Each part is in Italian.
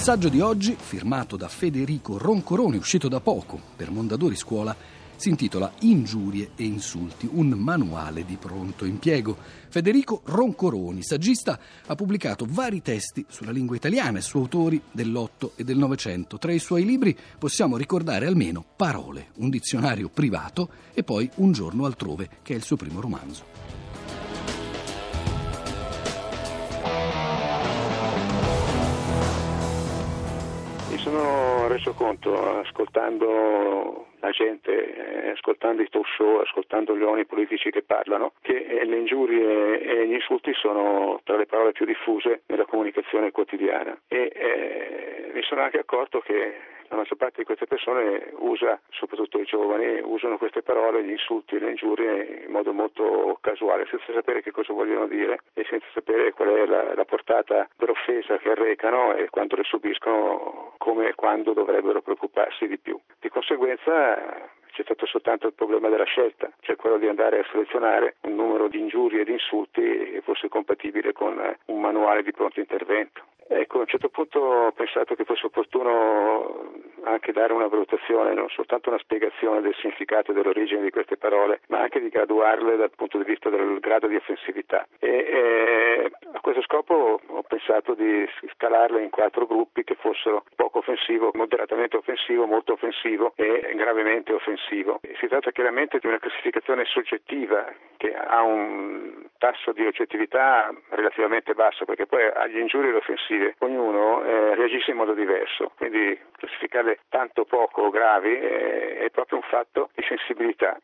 saggio di oggi, firmato da Federico Roncoroni, uscito da poco per Mondadori Scuola, si intitola Ingiurie e insulti, un manuale di pronto impiego. Federico Roncoroni, saggista, ha pubblicato vari testi sulla lingua italiana e su autori dell'Otto e del Novecento. Tra i suoi libri possiamo ricordare almeno Parole, un dizionario privato e poi Un giorno altrove, che è il suo primo romanzo. Sono reso conto ascoltando la gente, eh, ascoltando i talk show, ascoltando gli uomini politici che parlano, che eh, le ingiurie e gli insulti sono tra le parole più diffuse nella comunicazione quotidiana. E eh, mi sono anche accorto che la maggior parte di queste persone usa, soprattutto i giovani, usano queste parole, gli insulti e le ingiurie in modo molto casuale, senza sapere che cosa vogliono dire e senza sapere la, portata dell'offesa che arrecano e quando le subiscono, come e quando dovrebbero preoccuparsi di più. Di conseguenza c'è stato soltanto il problema della scelta, cioè quello di andare a selezionare un numero di ingiurie e di insulti che fosse compatibile con un manuale di pronto intervento. Ecco, a un certo punto ho pensato che fosse opportuno anche dare una valutazione, non soltanto una spiegazione del significato e dell'origine di queste parole, ma anche di graduarle dal punto di vista del grado di offensività. E, e a questo scopo ho pensato di scalarle in quattro gruppi che fossero poco offensivo, moderatamente offensivo, molto offensivo e gravemente offensivo. Si tratta chiaramente di una classificazione soggettiva che ha un tasso di oggettività relativamente basso perché poi agli ingiuri offensivi offensive, ognuno eh, reagisce in modo diverso, quindi classificarle tanto poco gravi eh, è proprio un fatto di sensibilità.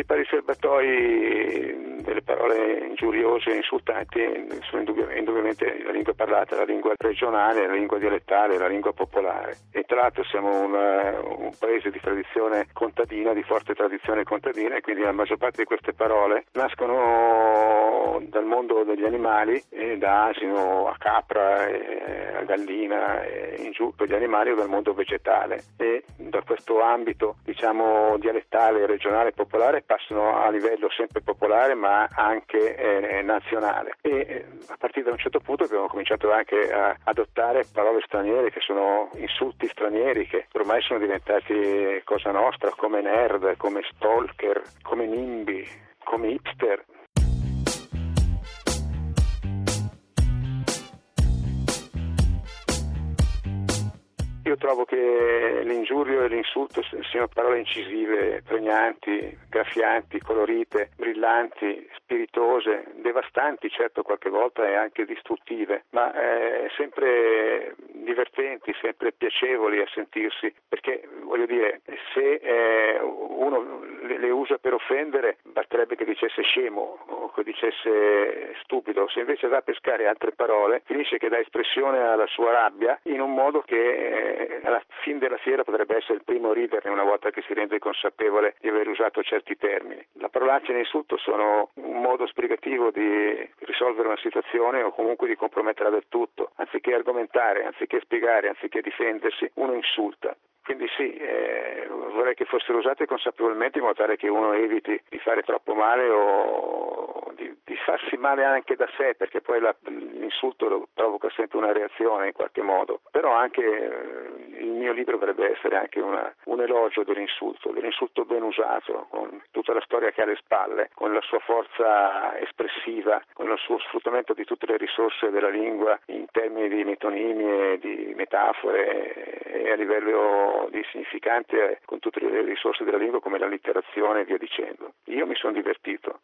Dei principali serbatoi delle parole ingiuriose insultanti sono indubbiamente la lingua parlata, la lingua regionale, la lingua dialettale, la lingua popolare. E tra l'altro siamo un, un paese di tradizione contadina, di forte tradizione contadina e quindi la maggior parte di queste parole nascono dal mondo degli animali, da asino a capra, a gallina, in giù per gli animali o dal mondo vegetale. E da questo ambito diciamo dialettale, regionale, popolare passano a livello sempre popolare ma anche eh, nazionale e eh, a partire da un certo punto abbiamo cominciato anche a adottare parole straniere che sono insulti stranieri che ormai sono diventati cosa nostra come nerd, come stalker, come nimbi, come hipster Io trovo che l'ingiurio e l'insulto siano parole incisive, pregnanti, graffianti, colorite, brillanti, spiritose, devastanti, certo qualche volta e anche distruttive, ma eh, sempre divertenti, sempre piacevoli a sentirsi, perché voglio dire, se eh, uno le, le, usa per offendere, basterebbe che dicesse scemo o che dicesse stupido, se invece va a pescare altre parole, finisce che dà espressione alla sua rabbia in un modo che eh, alla fine della fiera potrebbe essere il primo a riderne una volta che si rende consapevole di aver usato certi termini. La parolaccia e l'insulto sono un modo spiegativo di risolvere una situazione o comunque di comprometterla del tutto. Anziché argomentare, anziché spiegare, anziché difendersi, uno insulta. Quindi sì, eh, vorrei che fossero usate consapevolmente in modo tale che uno eviti di fare troppo male o di, di farsi male anche da sé, perché poi la, l'insulto provoca sempre una reazione in qualche modo. Però anche eh, il mio libro dovrebbe essere anche una, un elogio dell'insulto, dell'insulto ben usato, con tutta la storia che ha alle spalle, con la sua forza espressiva, con il suo sfruttamento di tutte le risorse della lingua in termini di metonimie, di metafore e a livello di significante con tutte le risorse della lingua come la letterazione e via dicendo. Io mi sono divertito.